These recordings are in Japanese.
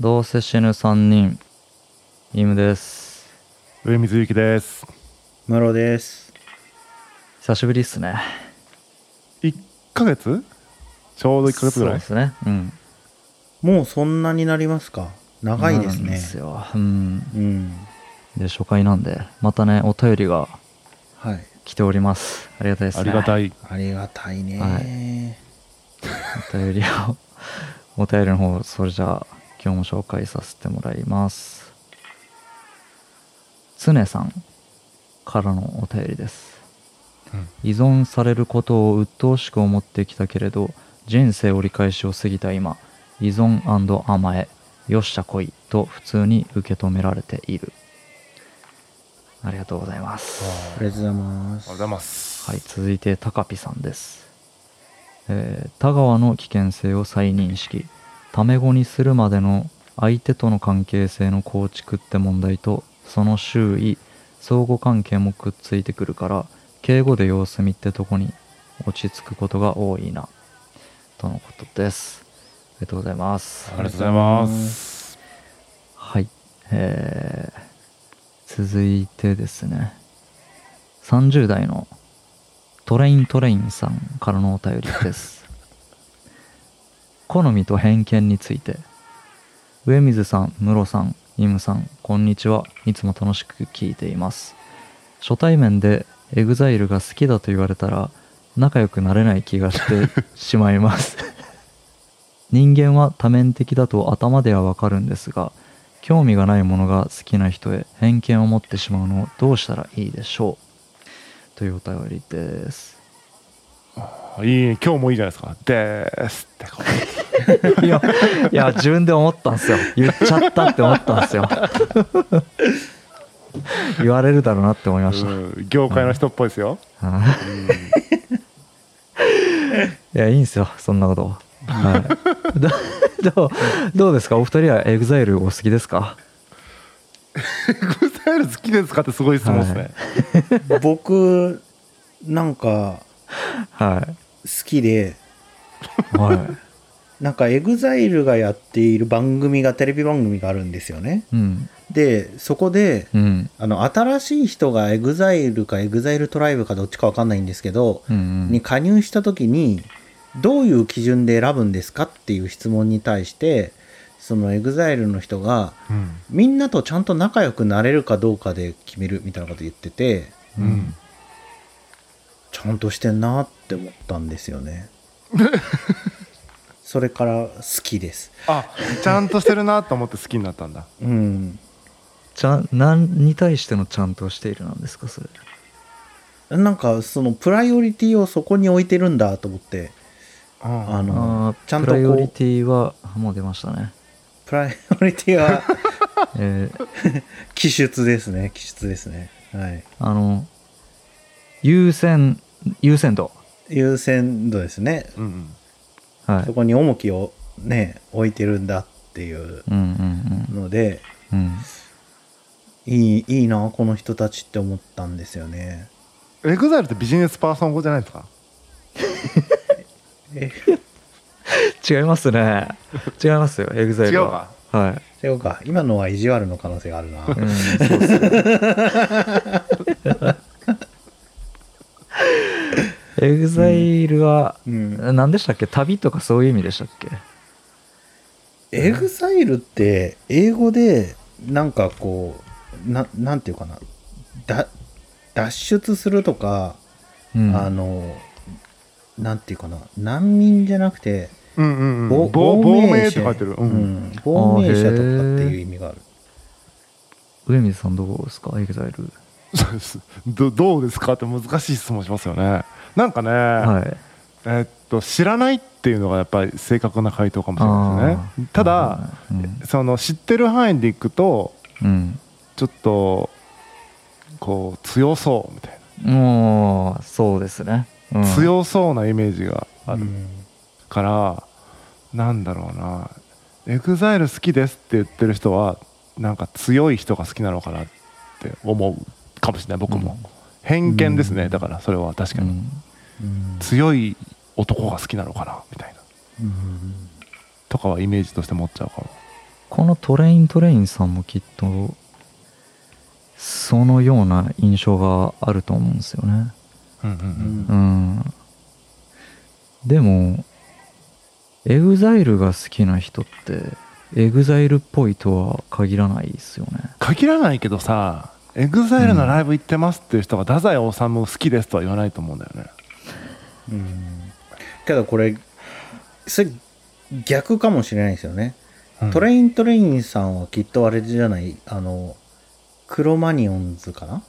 どうせ死ぬ3人。イムです。上水幸です。ムロです。久しぶりっすね。1ヶ月？ちょうど1ヶ月ぐらい？そうですね。うん。もうそんなになりますか？長いですなんね。ですよ。うん。うん。で初回なんでまたねお便りがはい。来ております。ありがたいですね。ありがたい。ありがたいね、はお便りをお便りの方それじゃあ今日も紹介させてもらいます。常さんからのお便りです。依存されることを鬱陶しく思ってきたけれど人生折り返しを過ぎた今依存甘えよっしゃ来いと普通に受け止められている。ありがとうございます。ありがとうございまありがとうす。ございます。はい、続いて高ピさんです、えー田川の危険性を再認識タメ語にするまでの相手との関係性の構築って問題とその周囲相互関係もくっついてくるから敬語で様子見ってとこに落ち着くことが多いなとのことです。ありがとうございます。ありがとうございます。はい、えー続いてですね。30代のトレイントレインさんからのお便りです好みと偏見について。上水さん室さんイムさんこんにちは。いつも楽しく聞いています。初対面で EXILE が好きだと言われたら仲良くなれない気がして しまいます。人間は多面的だと頭ではわかるんですが興味がないものが好きな人へ偏見を持ってしまうのをどうしたらいいでしょう。というお便りです。いい今日もいいじゃないですか。ですってこ いやいや自分で思ったんですよ。言っちゃったって思ったんですよ。言われるだろうなって思いました、うん業界の人っぽいですよ。はいいやいいんですよそんなこと。はい。どどうどうですか？お二人は EXILE お好きですか？EXILE 好きですかってすごい質問ですね、僕、なんか、は好きで、いはい。なんか、 EXILE がやっている番組が、テレビ番組があるんですよね。うん。で、そこで、うん。あの、新しい人が EXILE か EXILE TRIBE かどっちかわかんないんですけど、うんうん。に加入した時にどういう基準で選ぶんですかっていう質問に対してその EXILE の人がうん。みんなとちゃんと仲良くなれるかどうかで決めるみたいなこと言っててうんちゃんとしてんなって思ったんですよね。それから好きです。あちゃんとしてるなと思って好きになったんだ。うん。ちゃん何に対してのちゃんとしているなんですかそれ。なんかそのプライオリティをそこに置いてるんだと思って。ああ。のちゃんとプライオリティはもう出ましたね。プライオリティは えー。気質ですね気質ですね。はい。あの優先優先度。優先度ですね。うんうん。はい。そこに重きをね置いてるんだっていううんうんのでうん。うんいいいいなこの人たちって思ったんですよね。EXILE ってビジネスパーソン語じゃないですか？え？違いますね。違いますよ EXILE 違うはか？はい。違うか。今のは意地悪の可能性があるな。うんそうっすね EXILE は、うん。何でしたっけ？旅とかそういう意味でしたっけ？ EXILE って英語でなんかこうななんていうかな？だ脱出するとか、うん。あのなんていうかな？難民じゃなくてうんうんうん。亡命って者書いてる、ううん。ん、亡命者とかっていう意味がある。上水さんどうですか？ EXILE。そうです。どどうですか？って難しい質問しますよねなんかね、はい。えーっと知らないっていうのがやっぱり正確な回答かもしれないですね。ただ、うん。その知ってる範囲でいくとうん。ちょっとこう強そうみたいもうそうですね、うん。な、強そうなイメージがあるうん。から、なんだろうな。 EXILE 好きですって言ってる人はなんか強い人が好きなのかなって思うかもしれない僕も、偏見ですね、だからそれは確かに、強い男が好きなのかな？みたいな。うん。とかはイメージとして持っちゃうかも。このトレイントレインさんもきっとそのような印象があると思うんですよね。うんでも EXILE が好きな人って EXILE っぽいとは限らないですよね。限らないけどさ EXILE のライブ行ってますっていう人が太宰治好きですとは言わないと思うんだよねうん。けどこれそれ逆かもしれないですよね、うん。トレイントレインさんはきっとあれじゃないあのクロマニヨンズかな？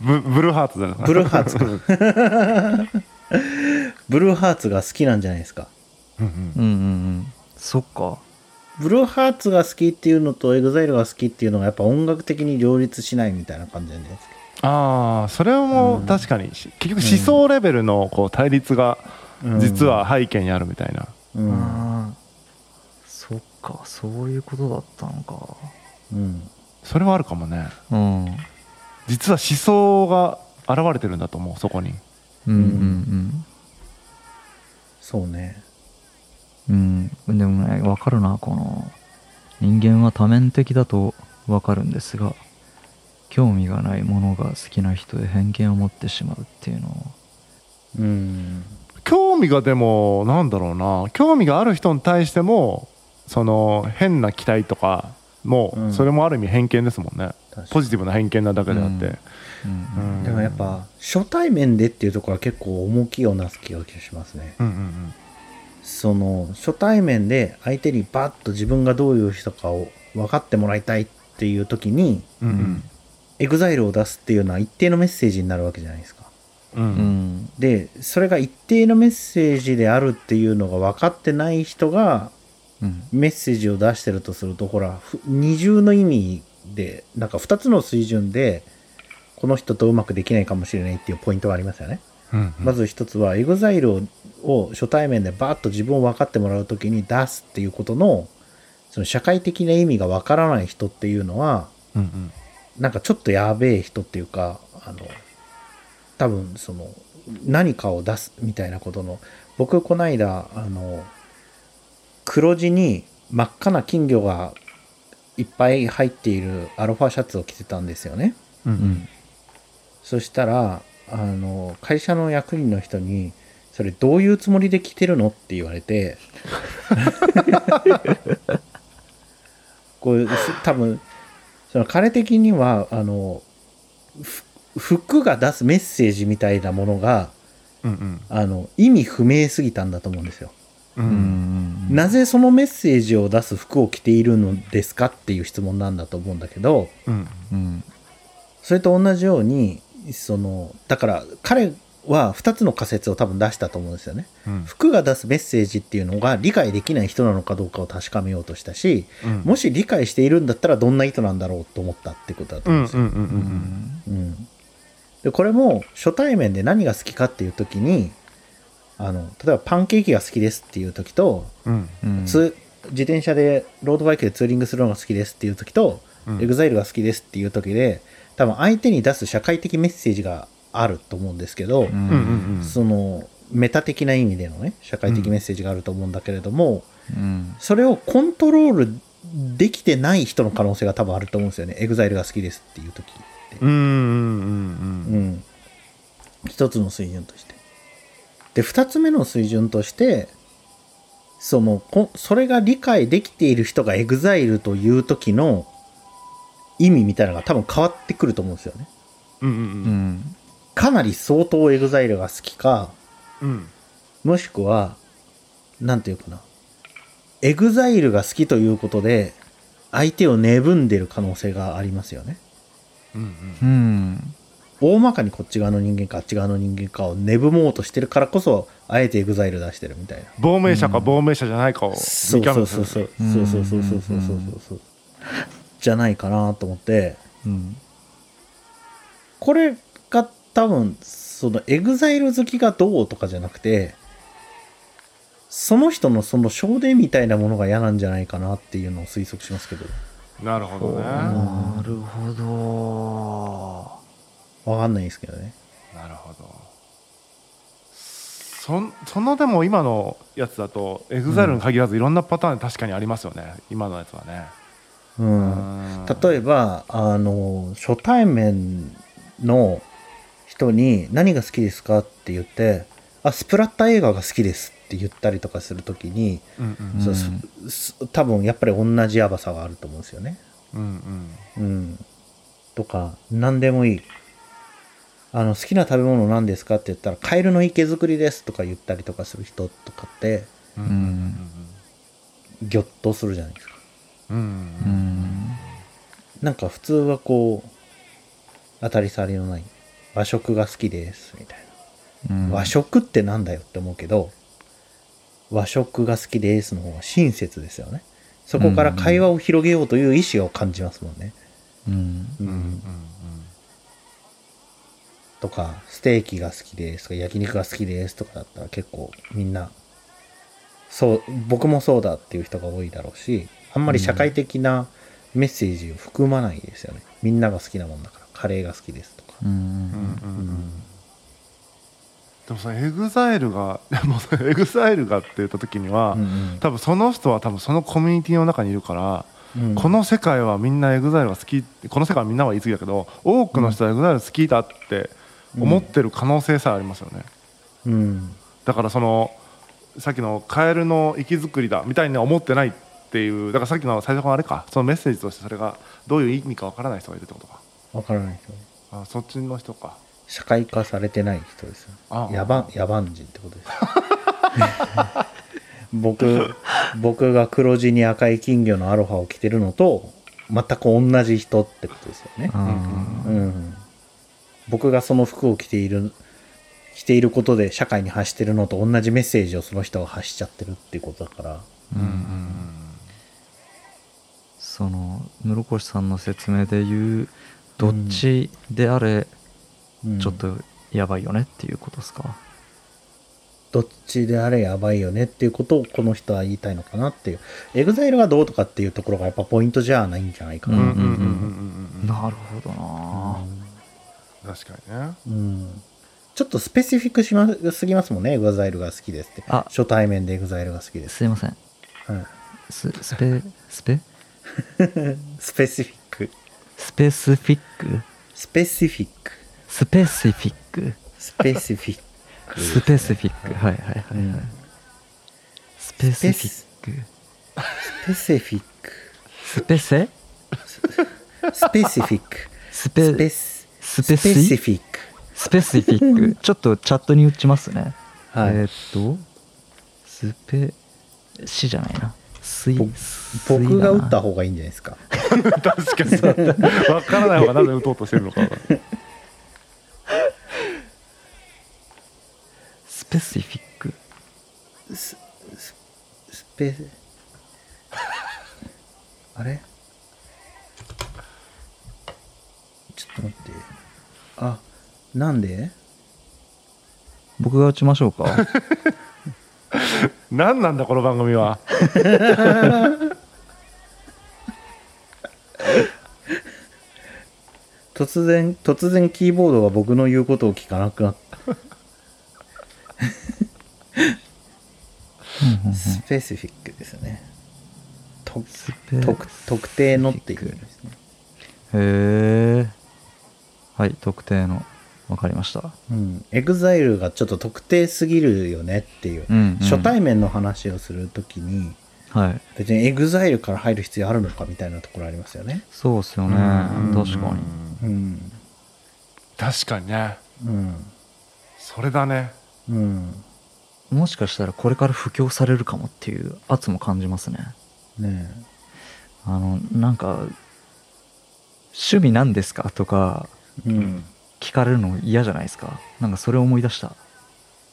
ブ ブルーハーツだよブルーハーツ。ブルーハーツが好きなんじゃないですか。うんうん。うんうんうん。そっか。ブルーハーツが好きっていうのと EXILE が好きっていうのがやっぱ音楽的に両立しないみたいな感じなんじゃないですかああそれも確かに、結局思想レベルのこう対立がうん。実は背景にあるみたいな、うん。あー。そっかそういうことだったのか。うん。それはあるかもね。うん。実は思想が現れてるんだと思うそこに。うんうんそうねうんうん。でもねわかるなこの。人間は多面的だとわかるんですが興味がないものが好きな人へ偏見を持ってしまうっていうのを。うん。興味がでもなんだろうな。興味がある人に対してもその変な期待とかもうん。それもある意味偏見ですもんね、確かに。ポジティブな偏見なだけであって、うん。うん。でもやっぱ初対面でっていうところは結構重きをなす気がしますね。うんうん。その初対面で相手にバッと自分がどういう人かを分かってもらいたいっていう時にうんうん EXILE を出すっていうのは一定のメッセージになるわけじゃないですか。うん。ううん。んでそれが一定のメッセージであるっていうのが分かってない人がうん。メッセージを出してるとするとほらふ二重の意味でなんか2つの水準でこの人とうまくできないかもしれないっていうポイントがありますよね、うんまず一つは EXILE をを初対面でバーッと自分を分かってもらう時に出すっていうことのその社会的な意味が分からない人っていうのはうんうんなんかちょっとやべえ人っていうかあの多分その何かを出すみたいなことの僕この間あの黒地に真っ赤な金魚がいっぱい入っているアロファシャツを着てたんですよねうんううんんそしたらあの会社の役員の人に「それどういうつもりで着てるの?」って言われて こうす多分その彼的にはあのふ服が出すメッセージみたいなものがうんうん。あの意味不明すぎたんだと思うんですよ。ううんん。なぜそのメッセージを出す服を着ているのですかっていう質問なんだと思うんだけどうん。うん。それと同じようにそのだから彼は2つの仮説を多分出したと思うんですよね。うん。服が出すメッセージっていうのが理解できない人なのかどうかを確かめようとしたしうん。もし理解しているんだったらどんな意図なんだろうと思ったってことだとう思うんですよ。んうんでこれも初対面で何が好きかっていう時にあの例えばパンケーキが好きですっていう時と、うん。うん。ツ自転車でロードバイクでツーリングするのが好きですっていう時と、うん。 EXILE が好きですっていう時で多分相手に出す社会的メッセージがあると思うんですけど、うん。うんうんうん。そのメタ的な意味でのね社会的メッセージがあると思うんだけれども、うん。それをコントロールできてない人の可能性が多分あると思うんですよね。 EXILE が好きですっていう時って。うんうんうんうん、一つの水準として。で、二つ目の水準として、その、こそれが理解できている人がエグザイルという時の意味みたいなのが多分変わってくると思うんですよね。うんうんううんんかなり相当エグザイルが好きか、うん。もしくは、なんていうかな。エグザイルが好きということで、相手をねぶんでる可能性がありますよね。うんうん。大まかにこっち側の人間かあっち側の人間かをねぶもうとしてるからこそあえてエグザイル出してるみたいな。亡命者か亡命者じゃないかをそう見極そうそうめてるそうそうそうそうそうそうそうそうそうじゃないかなと思ってうんこれが多分そのエグザイル好きがどうとかじゃなくてその人のその少年みたいなものが嫌なんじゃないかなっていうのを推測しますけど。なるほどね。なるほど。わかんないですけどね。なるほど。そそのでも今のやつだと EXILE に限らずいろんなパターン確かにありますよね。今のやつはね。うん。うん。例えばあの初対面の人に「何が好きですか?」って言って「あスプラッタ映画が好きです」って言ったりとかするときに、うんうん多分やっぱり同じヤバさがあると思うんですよね。うんうんうん。とか何でもいい。あの好きな食べ物何ですかって言ったら「カエルの池作りです」とか言ったりとかする人とかってうんうんギョッとするじゃないですか。うんなんか普通はこう当たり障りのない和食が好きですみたいうん。な和食ってなんだよって思うけど和食が好きですの方が親切ですよね。そこから会話を広げようという意思を感じますもんね、うん。うん。うんうんとかステーキが好きですとか焼肉が好きですとかだったら結構みんなそう僕もそうだっていう人が多いだろうしあんまり社会的なメッセージを含まないですよね。みんなが好きなもんだからカレーが好きですでもさ EXILE がもう EXILE がって言った時には、うんうん多分その人は多分そのコミュニティの中にいるから、うんこの世界はみんな EXILE が好きこの世界はみんなは言い過ぎだけど多くの人は EXILE 好きだって思ってる可能性さえありますよね、うんだからそのさっきのカエルの息作りだみたいには思ってないっていうだからさっきの最初のあれかそのメッセージとしてそれがどういう意味かわからない人がいるってことかわからない人あそっちの人か。社会化されてない人ですよ。ああ。野蛮野蛮人ってことです。僕僕が黒地に赤い金魚のアロハを着てるのと全く同じ人ってことですよね、あうん、僕がその服を着ている着ていることで社会に発してるのと同じメッセージをその人が発しちゃってるっていうことだから。ーうん。その室越さんの説明で言うどっちであれうんちょっとやばいよねっていうことですか、どっちであれやばいよねっていうことをこの人は言いたいのかなっていう。エグザイルがどうとかっていうところがやっぱポイントじゃないんじゃないかな。うんうんうんうんうんうんなるほどな、確かにねうんちょっと specific しますぎますもんね、エグザイルが好きですって。あ初対面でエグザイルが好きです。すいませんはいススペスペ？specific。 specific？specific。スペシフィック？スペシフィック。スペシフィック。はいはいはいはい、うん。スペシフィック。スペシフィック。スペセスペシフィック。スペスペシスペシフィック。スペシフィック。ちょっとチャットに打ちますね、はい。えーっとスペシじゃないな僕が打った方がいいんじゃないですか。確かに。分からない方がなぜ打とうとしてるのかスペシフィック。スペあれ？ちょっと待って。あなんで？僕が打ちましょうか？何なんだこの番組は。突然突然キーボードが僕の言うことを聞かなくなった。 specific ですね。特特定のっていうね。へえはい特定の分かりました。うん、エグザイルがちょっと特定すぎるよねっていう、うんうん。初対面の話をするときにはい。別にエグザイルから入る必要あるのかみたいなところありますよね。そうっすよね。うん。確かに。うん。確かにね。うん。それだね。うん。もしかしたらこれから布教されるかもっていう圧も感じますね。ねあのなんか「趣味何ですか?」とかえうん聞かれるの嫌じゃないですか。なんかそれを思い出した。あ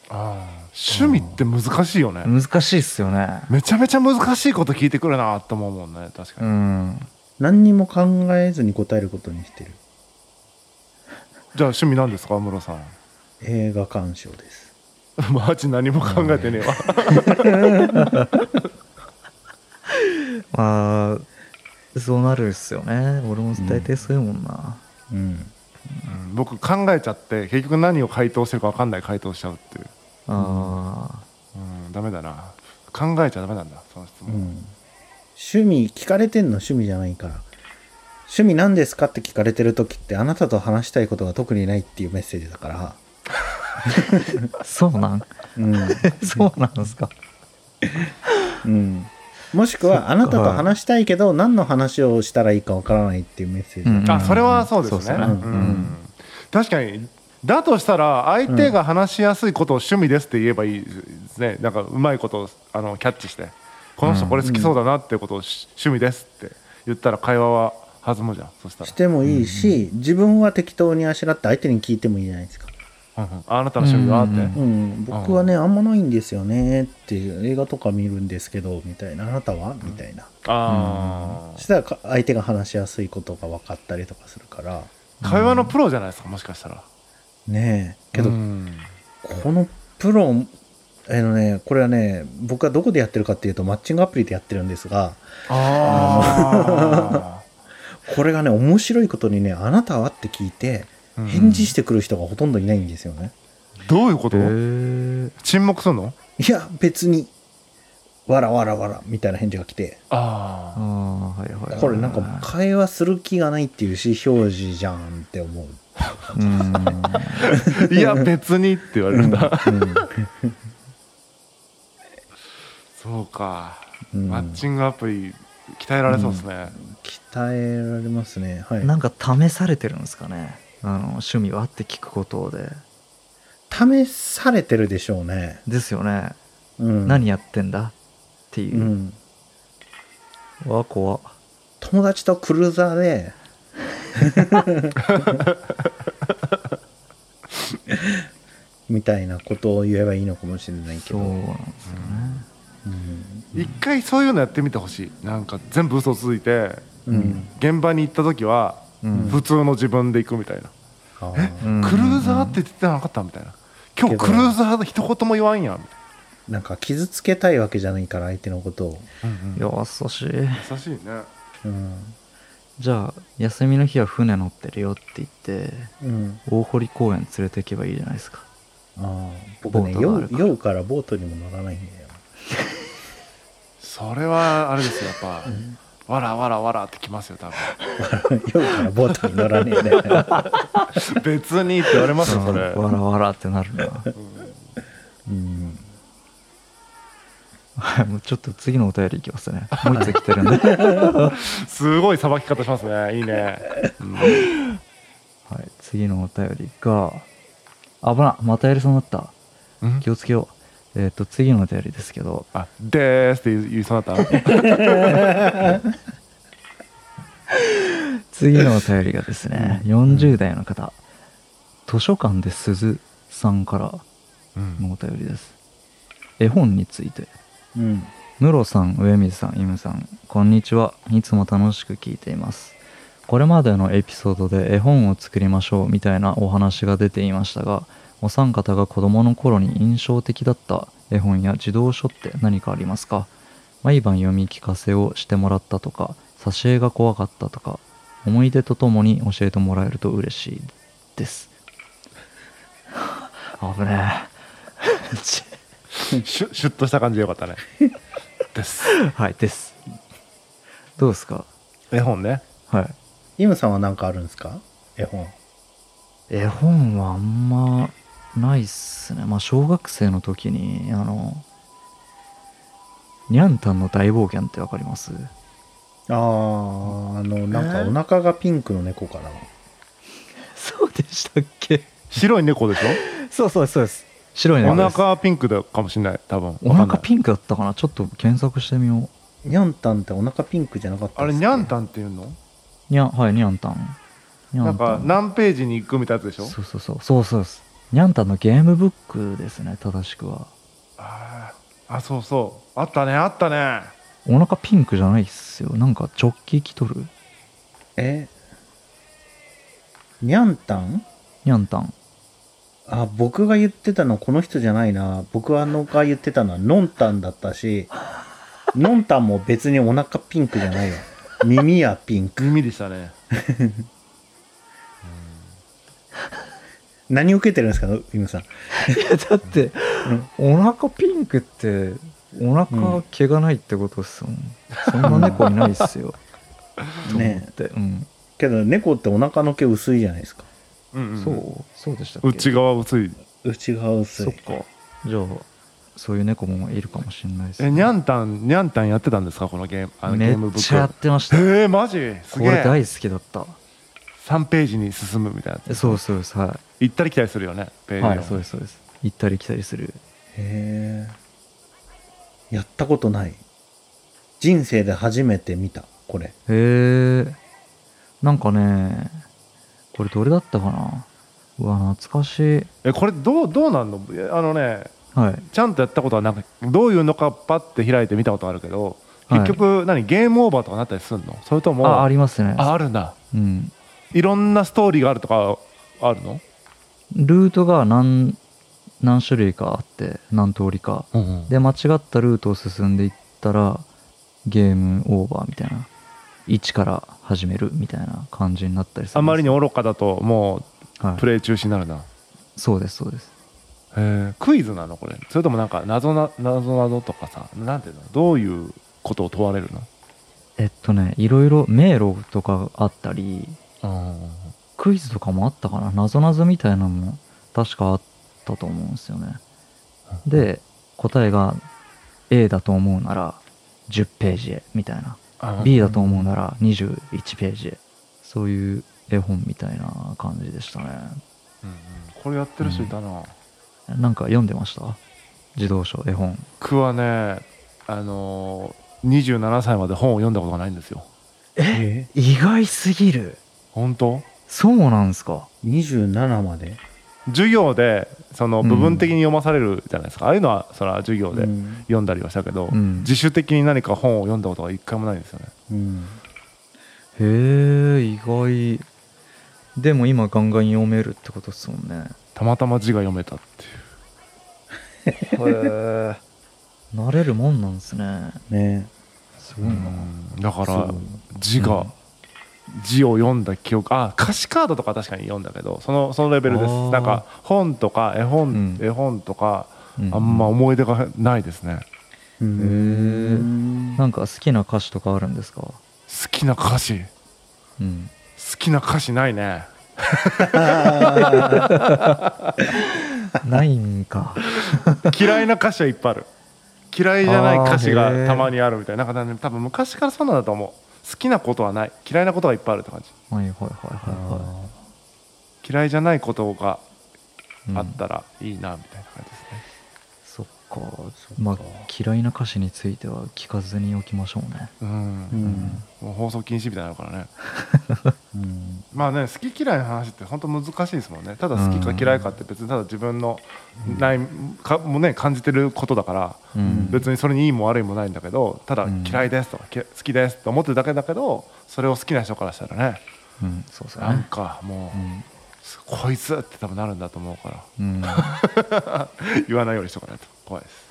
あ趣味って難しいよね。難しいっすよね。めちゃめちゃ難しいこと聞いてくるなと思うもんね確かうに、ん。何にも考えずに答えることにしてる。じゃあ趣味何ですかムロさん。映画鑑賞です。マジ何も考えてねえわ。まあそうなるっすよね。俺も大体そういうもんな、うんうん僕考えちゃって結局何を回答してるか分かんない回答しちゃうっていう。あダメだな。考えちゃダメなんだその質問、うん、趣味聞かれてんの趣味じゃないから。趣味何ですかって聞かれてる時ってあなたと話したいことが特にないっていうメッセージだから。そうなん。うん、そうなんですか。うん、もしくはあなたと話したいけど何の話をしたらいいかわからないっていうメッセージ、うんあそれはそうですね。確かにだとしたら相手が話しやすいことを趣味ですって言えばいいですね。なんかうまいことをあのキャッチして。この人これ好きそうだなっていうことをし趣味ですって言ったら会話は弾むじゃん。そしたら。してもいいし、自分は適当にあしらって相手に聞いてもいいじゃないですか、うんうんあなたの趣味は？って、うんうん、僕はねあんまないんですよねっていう映画とか見るんですけどみたいな。あなたは？みたいな。あそしたらか相手が話しやすいことが分かったりとかするから。あ会話のプロじゃないですかもしかしたら。ねえ。けど、うん。このプロあのねこれはね僕はどこでやってるかっていうとマッチングアプリでやってるんですが。あ これがね面白いことにねあなたは？って聞いて返事してくる人がほとんどいないんですよね、どういうこと？沈黙するの？いや別に。わらわらわらみたいな返事が来て。あああはいはいはい。これなんか会話する気がないっていう意思表示じゃんって思う、うん。あ いや別にって言われるんだ。うん。そうか、うん。マッチングアプリ鍛えられそうですね、鍛えられますね。はい。なんか試されてるんですかねあの趣味は？って聞くことで。試されてるでしょうね、ですよね、うん、何やってんだ？っていう。う、ん。わ怖。っ友達とクルーザーで。みたいなことを言えばいいのかもしれないけど、そうなんですよね、うん。一回そういうのやってみてほしい。なんか全部嘘ついてうん。現場に行った時はうん普通の自分で行くみたいな、あえ？ーうん。クルーザーって言ってなかったみたいな。今日クルーザーで一言も言わんやん。みたいなんか傷つけたいわけじゃないから相手のことを、な、優しい。優しいね。うん。じゃあ休みの日は船乗ってるよって言ってうん、大堀公園連れて行けばいいじゃないですか。あー。僕ね酔うボートがあるから。酔うからボートにも乗らないんだよ。それはあれですよやっぱ、わらわらわらってきますよ多 酔うからボートに乗らねえんだよ分別にって言われますよそれ。うんわらわらってなるな。うん。はい もうちょっと次のお便りいきますね。もう一つ来てるんで、すごいさばき方しますね。いいね、うん。はい、次のお便りが。危なまたやりそうになった。うん？気をつけようえっ、と次のお便りですけど。あでーすって言い言いそうになった？次のお便りがですね、40代の方。図書館で鈴さんからうん。のお便りです。絵本について。うん。ムロさん上水さんイムさんこんにちは。いつも楽しく聞いています。これまでのエピソードで絵本を作りましょうみたいなお話が出ていましたがお三方が子供の頃に印象的だった絵本や児童書って何かありますか？毎晩読み聞かせをしてもらったとか挿絵が怖かったとか思い出とともに教えてもらえると嬉しいです。危ねえ。シュシュッとした感じでよかったね。です。はいです。どうですか？絵本ね。はい。イムさんは何かあるんですか？絵本。絵本はあんまないっすね。まあ小学生の時にあのニャンタンの大冒険ってわかります？あああのなんかお腹がピンクの猫かな、そうでしたっけ？白い猫でし そうそうそうです。白い猫です。腹ピンクだかもしれない多分。おわかんない。腹ピンクだったかな？ちょっと検索してみよう。ニャンタンってお腹ピンクじゃなかったあれニャンタンっていうの？にゃはいニャンタン。ニャなんンタン。か何ページに行くみたいなやつでしょ？そうそうそう。そうそうですニャンタンのゲームブックですね正しくは。あーあそうそう。あったねあったね。お腹ピンクじゃないっすよ。なんか直帰きとる？え？ニャンタン？ニャンタン。あ僕が言ってたのこの人じゃないな。僕あのが言ってたのはノンタンだったし ノンタンも別にお腹ピンクじゃないわ。耳はピンク。耳でしたね 何受けてるんですかイムさん？いやだって、お腹ピンクってお腹毛がないってことっすもん、そんな猫いないっすよ。ねと思って。うん、けど猫ってお腹の毛薄いじゃないですか。うんうんそうそうでしたっけ？内側薄い。内側薄い。そっか。じゃあそういう猫もいるかもしれないです、えニャンタンニャンタンやってたんですか？このゲームあのゲめームブっちゃやってました。えー、マジ？すげえ。これ大好きだった。3ページに進むみたいなそうそうですは行ったり来たりするよねページを。いはいそうですそうです。行ったり来たりする。へえやったことない。人生で初めて見たこれ。へえなんかねこれどれだったかな。うわ懐かしい。えこれどうどうなんの？えあのねはい。ちゃんとやったことはなくどういうのかパッて開いて見たことあるけどはい。結局何ゲームオーバーとかなったりするの？それともあありますね。ああるんだ。うん。いろんなストーリーがあるとかあるの、ルートが何何種類かあって何通りか。で間違ったルートを進んでいったらゲームオーバーみたいな。1から始めるみたいな感じになったりするあまりにに、愚かだともはいうプレイ中止になるな、そうですそうです。へー。クイズなのこれ。それともなんか謎な謎などとかさなんていうの？どういうことを問われるの？えっとねいろいろ迷路とかあったりクイズとかもあったかな。謎謎みたいなのも確かあったと思うんですよね。で答えが A だと思うなら10ページへみたいな。あ B だと思うなら21ページへ。そういう絵本みたいな感じでしたね。うんうん。これやってる人いたな、なんか読んでました？児童書絵本。僕はねあのー、27歳まで本を読んだことがないんですよ。え？意外すぎる。本当？そうなんすか？27まで？授業でそのうん部分的に読まされるじゃないですか、ああいうのはそれは授業でうん。読んだりはしたけど、うん。自主的に何か本を読んだことが一回もないんですよね。うん。へえ意外。でも今ガンガン読めるってことっすもんね。たまたま字が読めたっていう。へえ。慣れるもんなんですね。ね。すごいな。うん。だから字が、うん字を読んだ記憶。あ歌詞カードとか確かに読んだけどそのそのレベルです。なんか本とか絵本、うん。絵本とかうん。あんま思い出がないですね。うへんなんか好きな歌詞とかあるんですか？好きな歌詞。うん。好きな歌詞ないね。ないんか。嫌いな歌詞はいっぱいある。嫌いじゃない歌詞がたまにあるみたいな。なんかね多分昔からそうなんだと思う好きなことはない。嫌いなことがいっぱいあるって感じ。はいはいはいはいは嫌いじゃないことがあったらいいなみたいな感じですね、そっか。まあ嫌いな歌詞については聞かずにおきましょうね。うん。うん。もう放送禁止みたいなのからね。う んまあね好き嫌いの話って本当難しいですもんね。ただ好きか嫌いかって別にただ自分のないかもね感じてることだからうん。別にそれにいいも悪いもないんだけどただうん。嫌いですとかき好きですと思ってるだけだけどそれを好きな人からしたらねうん。そうっすよなんねかもううん。こいつって多分なるんだと思うから。うん。言わないようにしとかないと。怖いです。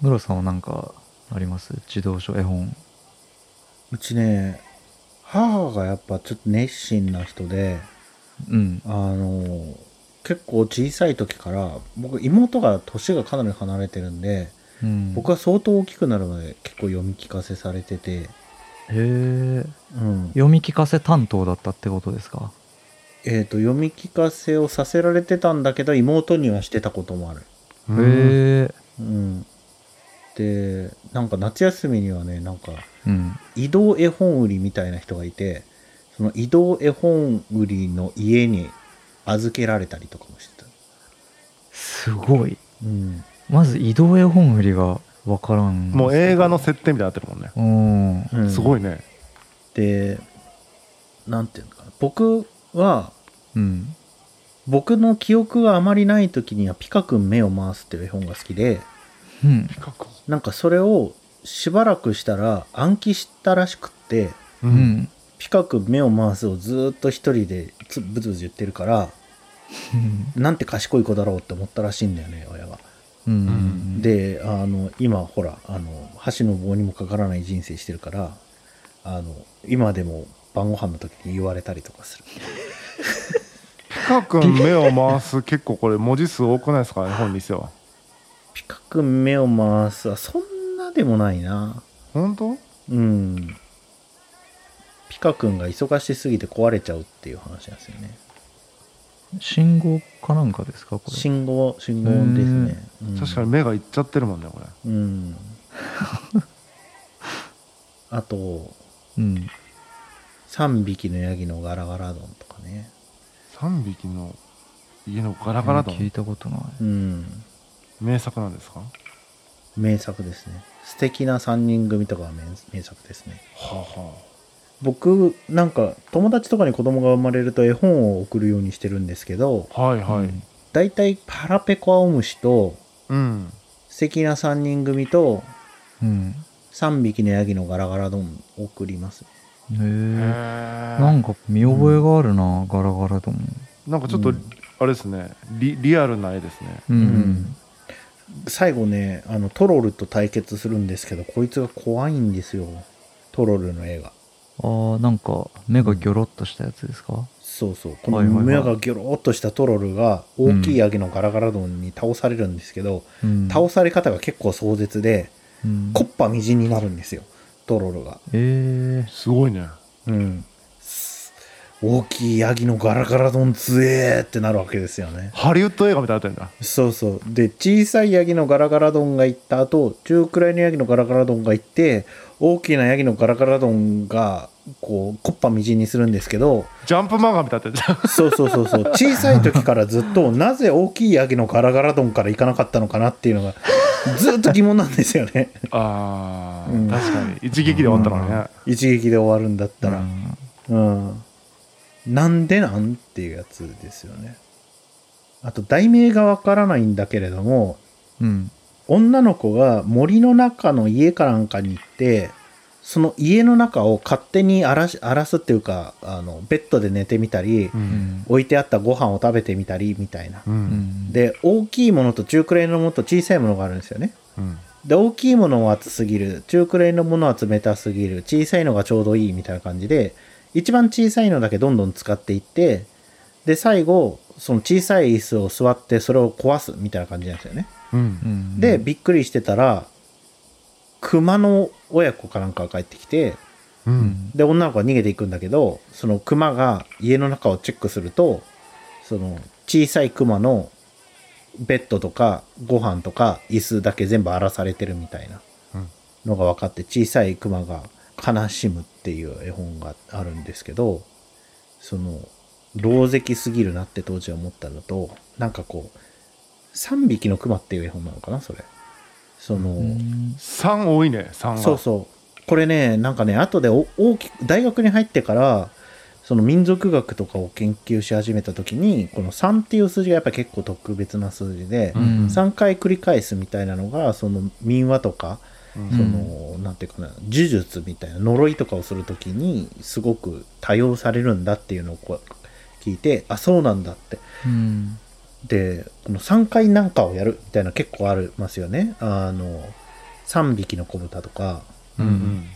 ムロさんは何かあります？児童書絵本。うちね母がやっぱちょっと熱心な人でうん。あの結構小さい時から僕妹が年がかなり離れてるんでうん。僕は相当大きくなるまで結構読み聞かせされてて、へえ。うん。読み聞かせ担当だったってことですか？えー、と読み聞かせをさせられてたんだけど妹にはしてたこともある。うんへえ。うん、でなんか夏休みにはねなんかうん移動絵本売りみたいな人がいてその移動絵本売りの家に預けられたりとかもしてた。すごい。うん。まず移動絵本売りが分からん。もう映画の設定みたいになってるもんね。うん。うん。すごいね。でなんていうのかな。僕はうん。僕の記憶があまりない時には「ピカ君目を回す」っていう絵本が好きでうん。なんかそれをしばらくしたら暗記したらしくってううん。ん「ピカ君目を回す」をずーっと一人でつブツブツ言ってるからうん なんて賢い子だろうって思ったらしいんだよね親が。うん。であの今ほらあの箸の棒にもかからない人生してるからあの今でも晩ご飯の時に言われたりとかする。ピカ君目を回す結構これ文字数多くないですか絵本にしては。ピカ君目を回すはそんなでもないな。本当？うん。ピカ君が忙しすぎて壊れちゃうっていう話なんですよね。信号かなんかですか？これ。信号信号音ですね、うん。確かに目がいっちゃってるもんねこれ。うん。あとうん。3匹のヤギのガラガラ丼とかね。3匹の家のガラガラ聞い丼たことない。うん。名作なんですか？は名作ですね。素敵な3人組とかは名名作ですね。あは僕なんか友達とかに子供が生まれると絵本を送るようにしてるんですけどあはいはい。うん。だいたいパラペコアオムシとうん。素敵な3人組とうん。3匹のヤギのガラガラ丼を送ります。へえ。へえ。なんか見覚えがあるな、ガラガラともなんかちょっとうん。あれですね。リリアルな絵ですね。うん、うん最後ねあのトロルと対決するんですけどこいつが怖いんですよ。トロルの絵が。ああなんか目がギョロっとしたやつですか、そうそう。この目がギョロっとしたトロルが大きいヤギのガラガラ丼に倒されるんですけど、うん。倒され方が結構壮絶でうん。コッパみじんになるんですよトロルが。ええすごいね。うん大きいヤギのガラガラ丼つえーってなるわけですよね。ハリウッド映画みたいになってんだ。そうそう。で小さいヤギのガラガラ丼が行った後中くらいのヤギのガラガラ丼が行って大きなヤギのガラガラ丼がこうコッパみじんにするんですけどジャンプ漫画みたいになってんそうそうそうそう。小さい時からずっとなぜ大きいヤギのガラガラ丼から行かなかったのかなっていうのがずっと疑問なんですよね。あー、うん。確かに。一撃で終わったのにね、一撃で終わるんだったら。うん。うん、なんでなんっていうやつですよね。あと題名がわからないんだけれどもうん。女の子が森の中の家かなんかに行ってその家の中を勝手に荒らし荒らすっていうかあのベッドで寝てみたり、ううん。ん置いてあったご飯を食べてみたりみたいな。ううん。んで大きいものと中くらいのものと小さいものがあるんですよね。うん。で大きいものは厚すぎる中くらいのものは冷たすぎる小さいのがちょうどいいみたいな感じで一番小さいのだけどんどん使っていってで最後その小さい椅子を座ってそれを壊すみたいな感じなんですよね。うん。うんでびっくりしてたら熊の親子かなんかが帰ってきてううん。んで女の子が逃げていくんだけどその熊が家の中をチェックするとその小さい熊のベッドとかご飯とか椅子だけ全部荒らされてるみたいなうん。のが分かって小さい熊が悲しむっていう絵本があるんですけどその老石すぎるなって当時は思ったのとなんかこう3匹の熊っていう絵本なのかなそれ。その、うん3多いね3は。そうそう。これねなんかね後でお大きく大学に入ってからその民族学とかを研究し始めた時にこの3っていう数字がやっぱり結構特別な数字で、うん。3回繰り返すみたいなのがその民話とか、うん。そのなんていうかな呪術みたいな呪いとかをする時にすごく多用されるんだっていうのをこう聞いてあそうなんだって。うん。でこの3回なんかをやるみたいな結構ありますよね。あの3匹の子豚とか。うんうん。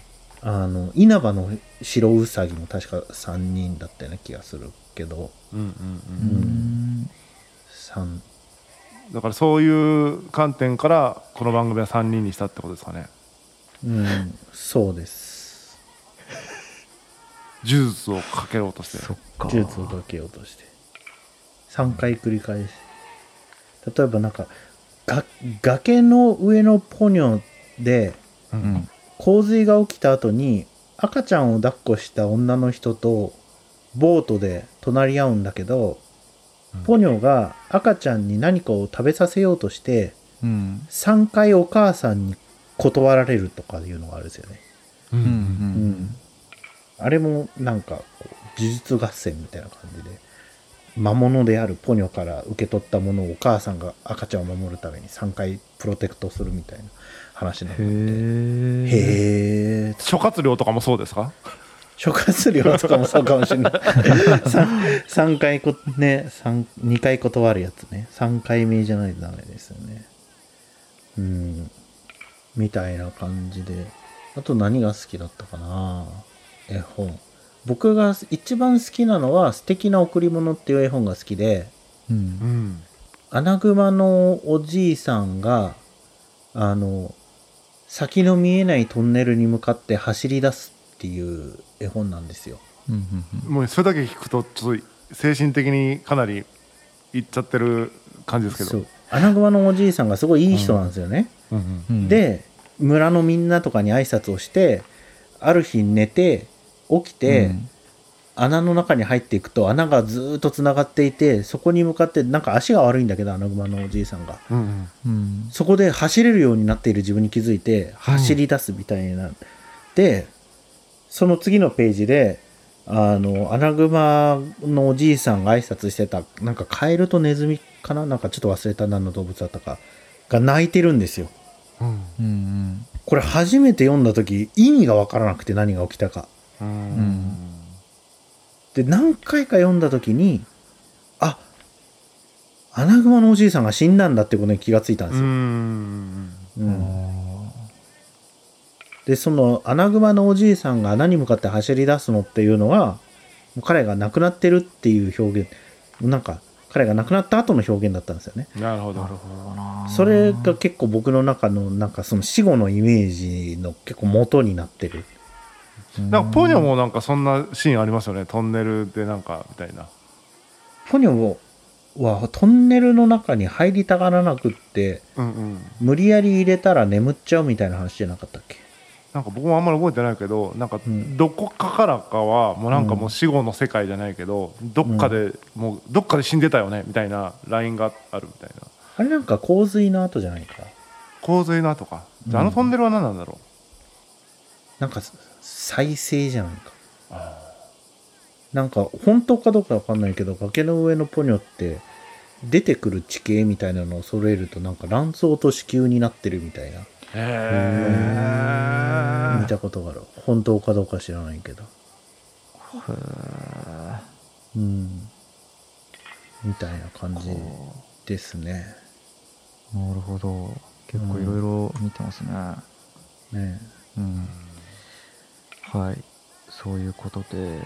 あの稲葉の白うさぎも確か3人だったような気がするけど。うんうんううん。ん3だからそういう観点からこの番組は3人にしたってことですかね。うんそうです。呪術をかけようとして。そっか。呪術をかけようとして。3回繰り返し。例えばなんかが崖の上のポニョでううん。ん洪水が起きた後に赤ちゃんを抱っこした女の人とボートで隣り合うんだけど、うんポニョが赤ちゃんに何かを食べさせようとしてうん3回お母さんに断られるとかいうのがあるんですよね。うん。うん。うんうんあれもなんか呪術合戦みたいな感じで魔物であるポニョから受け取ったものをお母さんが赤ちゃんを守るために3回プロテクトするみたいな話なのへえへえ諸葛亮とかもそうですか？諸葛亮とかもそうかもしれない。3, 三回こね三2回断るやつね。3回目じゃないとダメですよね。うん。みたいな感じで。あと何が好きだったかな。絵本。僕が一番好きなのは「素敵な贈り物」っていう絵本が好きで。ううんん。アナグマのおじいさんがあの先の見えないトンネルに向かって走り出すっていう絵本なんですよ。うんうんうん。もうそれだけ聞くとちょっと精神的にかなりいっちゃってる感じですけど。そう。アナグマのおじいさんがすごいいい人なんですよね。うんうんうん。で村のみんなとかに挨拶をしてある日寝て起きて、うん。穴の中に入っていくと穴がずーっとつながっていてそこに向かってなんか足が悪いんだけどアナグマのおじいさんが。うんうん。うんそこで走れるようになっている自分に気づいて走り出すみたいにな。って、その次のページであのアナグマのおじいさんが挨拶してたなんかカエルとネズミかな？なんかちょっと忘れた何の動物だったか。が泣いてるんですよ。うん。うんうん。これ初めて読んだ時意味が分からなくて何が起きたか。うん。んで何回か読んだ時にあアナグマのおじいさんが死んだんだってことに気がついたんですよ、うん。うんでそのアナグマのおじいさんが穴に向かって走り出すのっていうのはもう彼が亡くなってるっていう表現なんか彼が亡くなった後の表現だったんですよね。なるほど。なるほどな。それが結構僕の中のなんかその死後のイメージの結構元になってる。なんかポニョもなんかそんなシーンありますよね。トンネルでなんかみたいな。ポニョはトンネルの中に入りたがらなくってうんうん。無理やり入れたら眠っちゃうみたいな話じゃなかったっけ？なんか僕もあんまり覚えてないけどなんかうん。どこかからかはもうなんかもう死後の世界じゃないけどどっかでもうどっかで死んでたよねみたいなラインがあるみたいな。あれなんか洪水の後じゃないか。洪水の後か。じゃああのトンネルは何なんだろなんか再生じゃないか。なんか本当かどうかわかんないけど崖の上のポニョって出てくる地形みたいなのを揃えるとなんか卵巣と子宮になってるみたいなうへ見たことがある。本当かどうか知らないけど。うん。みたいな感じですね。なるほど。結構いろいろ見てますね。ね。うん、はい。そういうことで。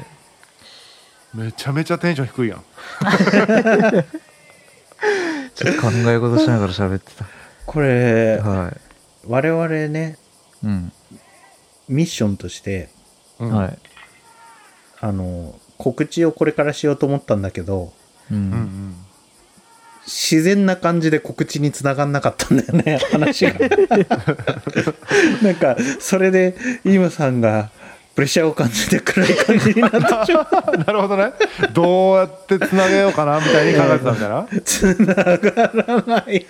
めちゃめちゃテンション低いやん。ちょっと考え事しながら喋ってこれたはい我々ねうん、ミッションとしてうん。はい。あの告知をこれからしようと思ったんだけどうん、うんうん。自然な感じで告知につながんなかったんだよね 話が。なんかそれでイムさんがプレッシャーを感じて暗い感じになってしまうなるほどね。どうやってつなげようかなみたいに考えてたみたいな。つながらない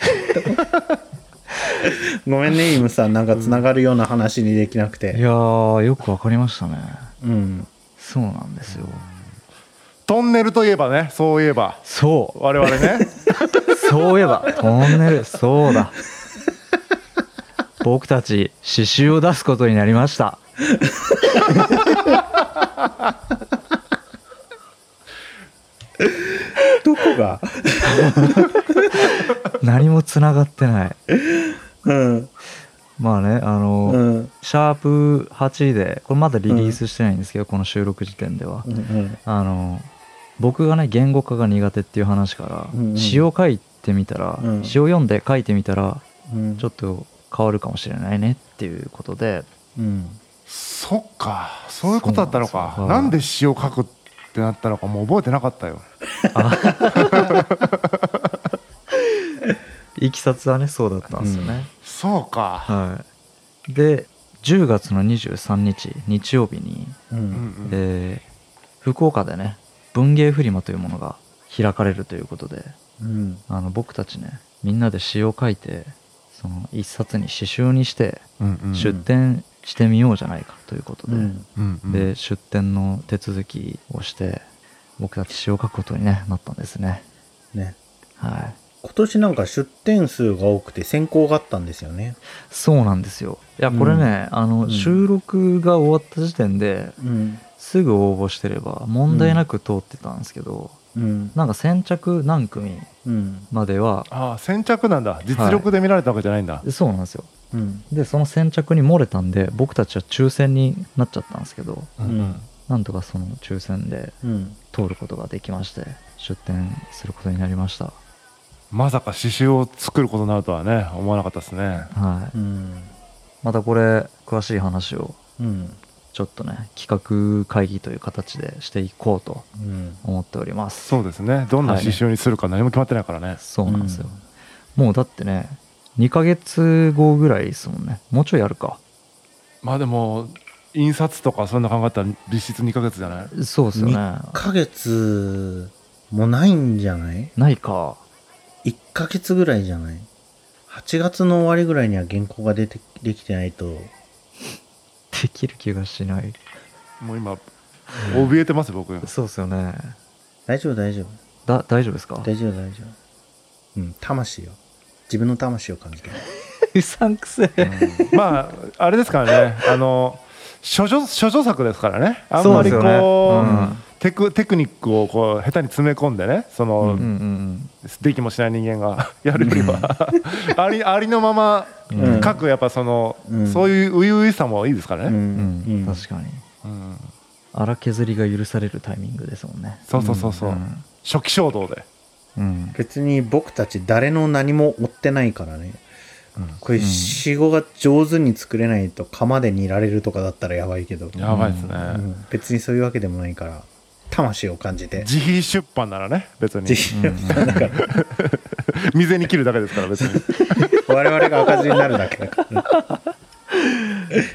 ごめんねイムさん。なんかつながるような話にできなくいてやーよくわかりましたね。うん。そうなんですよ。トンネルといえばねそういえば。そう。我々ね。そういえば。トンネル。そうだ。僕たち刺繍を出すことになりました。どこが？何もつながってないうん。まあねあの、うん。シャープ8でこれまだリリースしてないんですけど、この収録時点では、うんうん。あの僕がね言語化が苦手っていう話から、うんうん。詩を書いてみたら、うん。詩を読んで書いてみたらうん。ちょっと変わるかもしれないねっていうことで。うん。そっか。そういうことだったのか。なんんです詩を書くってなったのかもう覚えてなかったよ。いきさつはねそうだったんですよね、そうか。はい。で10月の23日日曜日に、ううんん。えー福岡でね文芸フリマというものが開かれるということでうん。あの僕たちねみんなで詩を書いてその一冊に詩集にして出展してみようじゃないかということで、うん。うんうん。で出展の手続きをして僕たち詩を書くことに、ね、なったんですね。ね。はい今年なんか出店数が多くて選考があったんですよね。そうなんですよ。いやこれね、あのうん。収録が終わった時点でうん。すぐ応募してれば問題なく通ってたんですけど、うん。なんか先着何組うん。まではああ先着なんだ。実力で見られたわけじゃないんだ、そうなんですよ。うん。でその先着に漏れたんで僕たちは抽選になっちゃったんですけどうん。なんとかその抽選でうん。通ることができまして出店することになりましたまさか刺繍を作ることになるとはね思わなかったですね。はい。うん。またこれ詳しい話をうん。ちょっとね企画会議という形でしていこうとうん。思っております。そうですね。どんな刺繍にするか何も決まってないからね、そうなんですよ、もうだってね2ヶ月後ぐらいですもんね。もうちょいやるか。まあでも印刷とかそんな考えたら実質2ヶ月じゃない？そうですよね。2ヶ月もないんじゃない？ないか ?1 ヶ月ぐらいじゃない？8月の終わりぐらいには原稿が出てできてないと。できる気がしない。もう今怯えてます僕。そうですよね。大丈夫大丈夫。だ大丈夫ですか？大丈夫大丈夫。うん魂よ自分の魂を感じて。る うさんくせえ。まああれですからね。あの処女処女作ですからね。あんまりこうそうですよね。テクテクニックをこう下手に詰め込んでねその、うんうんうんできもしない人間が やるよりはありありのままうん。書くやっぱその、うん。そういう初々しさもいいですからね、うん。うん、うん。確かに。うん。荒削りが許されるタイミングですもんね。そうそうそうそう、うん。初期衝動で、うん。別に僕たち誰の何も追ってないからね。これ死後が上手に作れないと釜で煮られるとかだったらやばいけど、やばいですね、うん。別にそういうわけでもないから魂を感じて。自費出版ならね別に。ぜひだか。ら 未然に切るだけですから別に。我々が赤字になるだけだから、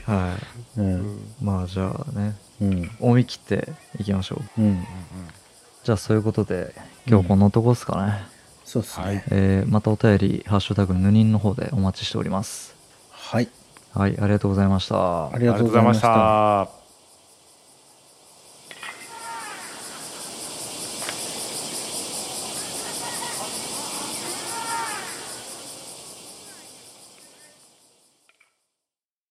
はうん。いまあじゃあねうん。思い切っていきましょう。うん、じゃあそういうことで今日こんなとこですかね、そうっすね。はい。えーまたお便り「ハッシュタグぬにん」の方でお待ちしております。はい、はいありがとうございました。ありがとうございました